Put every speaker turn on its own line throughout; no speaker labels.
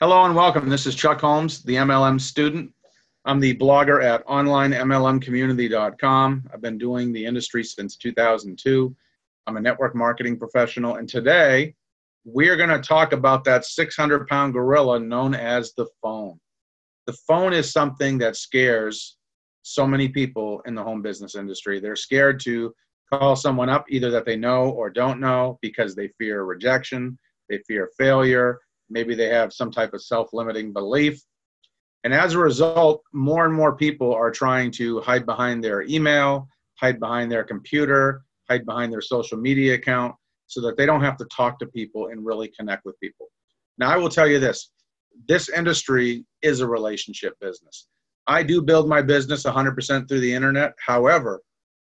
Hello and welcome. This is Chuck Holmes, the MLM student. I'm the blogger at onlinemlmcommunity.com. I've been doing the industry since 2002. I'm a network marketing professional, and today we're going to talk about that 600 pound gorilla known as the phone. The phone is something that scares so many people in the home business industry. They're scared to call someone up, either that they know or don't know, because they fear rejection, they fear failure, maybe they have some type of self limiting belief. And as a result, more and more people are trying to hide behind their email, hide behind their computer, hide behind their social media account so that they don't have to talk to people and really connect with people. Now, I will tell you this this industry is a relationship business. I do build my business 100% through the internet. However,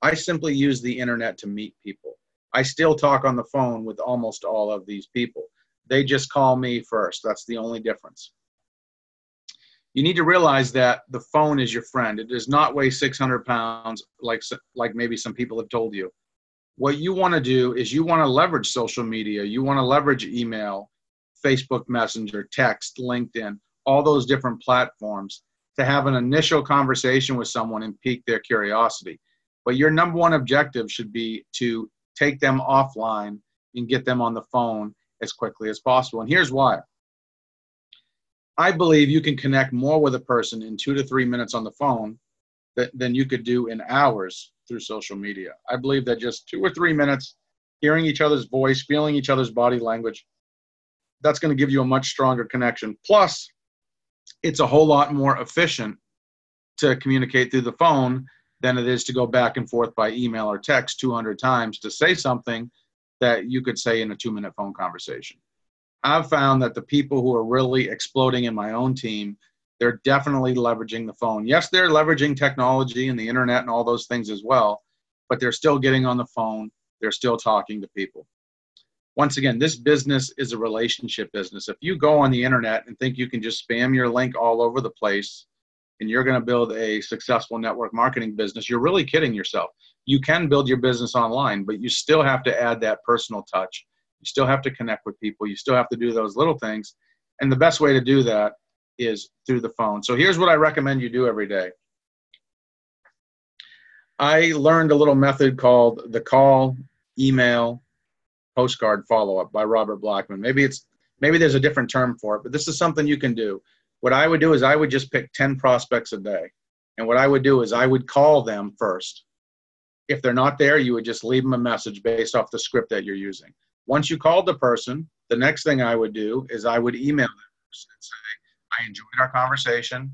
I simply use the internet to meet people. I still talk on the phone with almost all of these people. They just call me first. That's the only difference. You need to realize that the phone is your friend. It does not weigh 600 pounds like, like maybe some people have told you. What you want to do is you want to leverage social media. You want to leverage email, Facebook Messenger, text, LinkedIn, all those different platforms to have an initial conversation with someone and pique their curiosity. But your number one objective should be to take them offline and get them on the phone as quickly as possible. And here's why. I believe you can connect more with a person in two to three minutes on the phone than you could do in hours through social media. I believe that just two or three minutes, hearing each other's voice, feeling each other's body language, that's going to give you a much stronger connection. Plus, it's a whole lot more efficient to communicate through the phone than it is to go back and forth by email or text 200 times to say something that you could say in a two minute phone conversation. I've found that the people who are really exploding in my own team, they're definitely leveraging the phone. Yes, they're leveraging technology and the internet and all those things as well, but they're still getting on the phone. They're still talking to people. Once again, this business is a relationship business. If you go on the internet and think you can just spam your link all over the place and you're going to build a successful network marketing business, you're really kidding yourself you can build your business online, but you still have to add that personal touch. You still have to connect with people. You still have to do those little things. And the best way to do that is through the phone. So here's what I recommend you do every day. I learned a little method called the call, email, postcard follow up by Robert Blackman. Maybe it's maybe there's a different term for it, but this is something you can do. What I would do is I would just pick 10 prospects a day. And what I would do is I would call them first if they're not there, you would just leave them a message based off the script that you're using. Once you called the person, the next thing I would do is I would email them and say, I enjoyed our conversation.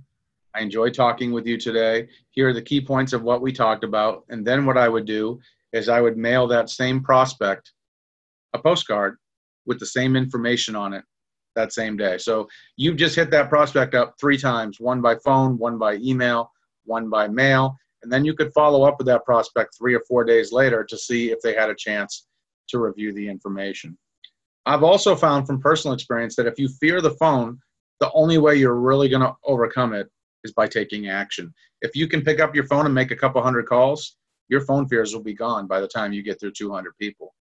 I enjoyed talking with you today. Here are the key points of what we talked about. And then what I would do is I would mail that same prospect a postcard with the same information on it that same day. So you've just hit that prospect up three times one by phone, one by email, one by mail and then you could follow up with that prospect three or four days later to see if they had a chance to review the information. I've also found from personal experience that if you fear the phone, the only way you're really going to overcome it is by taking action. If you can pick up your phone and make a couple hundred calls, your phone fears will be gone by the time you get through 200 people.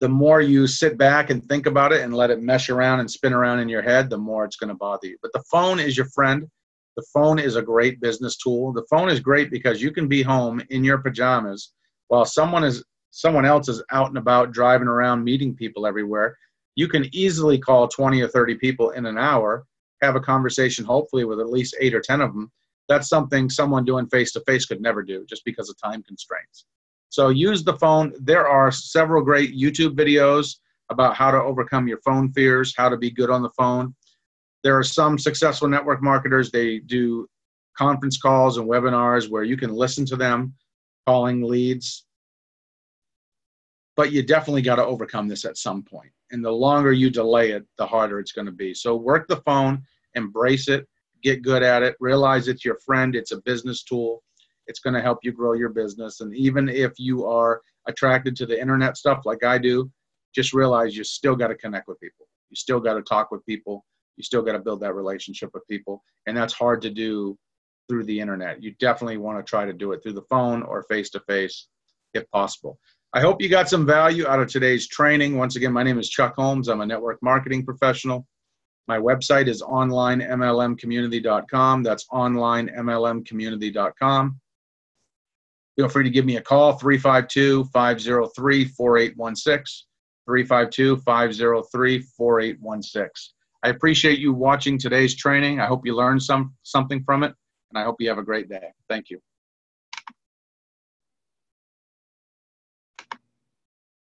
The more you sit back and think about it and let it mesh around and spin around in your head, the more it's going to bother you. But the phone is your friend. The phone is a great business tool. The phone is great because you can be home in your pajamas while someone is someone else is out and about driving around meeting people everywhere. You can easily call 20 or 30 people in an hour, have a conversation hopefully with at least 8 or 10 of them. That's something someone doing face to face could never do just because of time constraints. So use the phone. There are several great YouTube videos about how to overcome your phone fears, how to be good on the phone. There are some successful network marketers, they do conference calls and webinars where you can listen to them calling leads. But you definitely got to overcome this at some point. And the longer you delay it, the harder it's going to be. So work the phone, embrace it, get good at it, realize it's your friend, it's a business tool. It's going to help you grow your business. And even if you are attracted to the internet stuff like I do, just realize you still got to connect with people. You still got to talk with people you still got to build that relationship with people and that's hard to do through the internet you definitely want to try to do it through the phone or face to face if possible i hope you got some value out of today's training once again my name is chuck holmes i'm a network marketing professional My website is onlinemlmcommunity.com. That's onlinemlmcommunity.com. Feel free to give me a call, 352 503 4816. 352 503 4816. I appreciate you watching today's training. I hope you learned some, something from it, and I hope you have a great day. Thank you.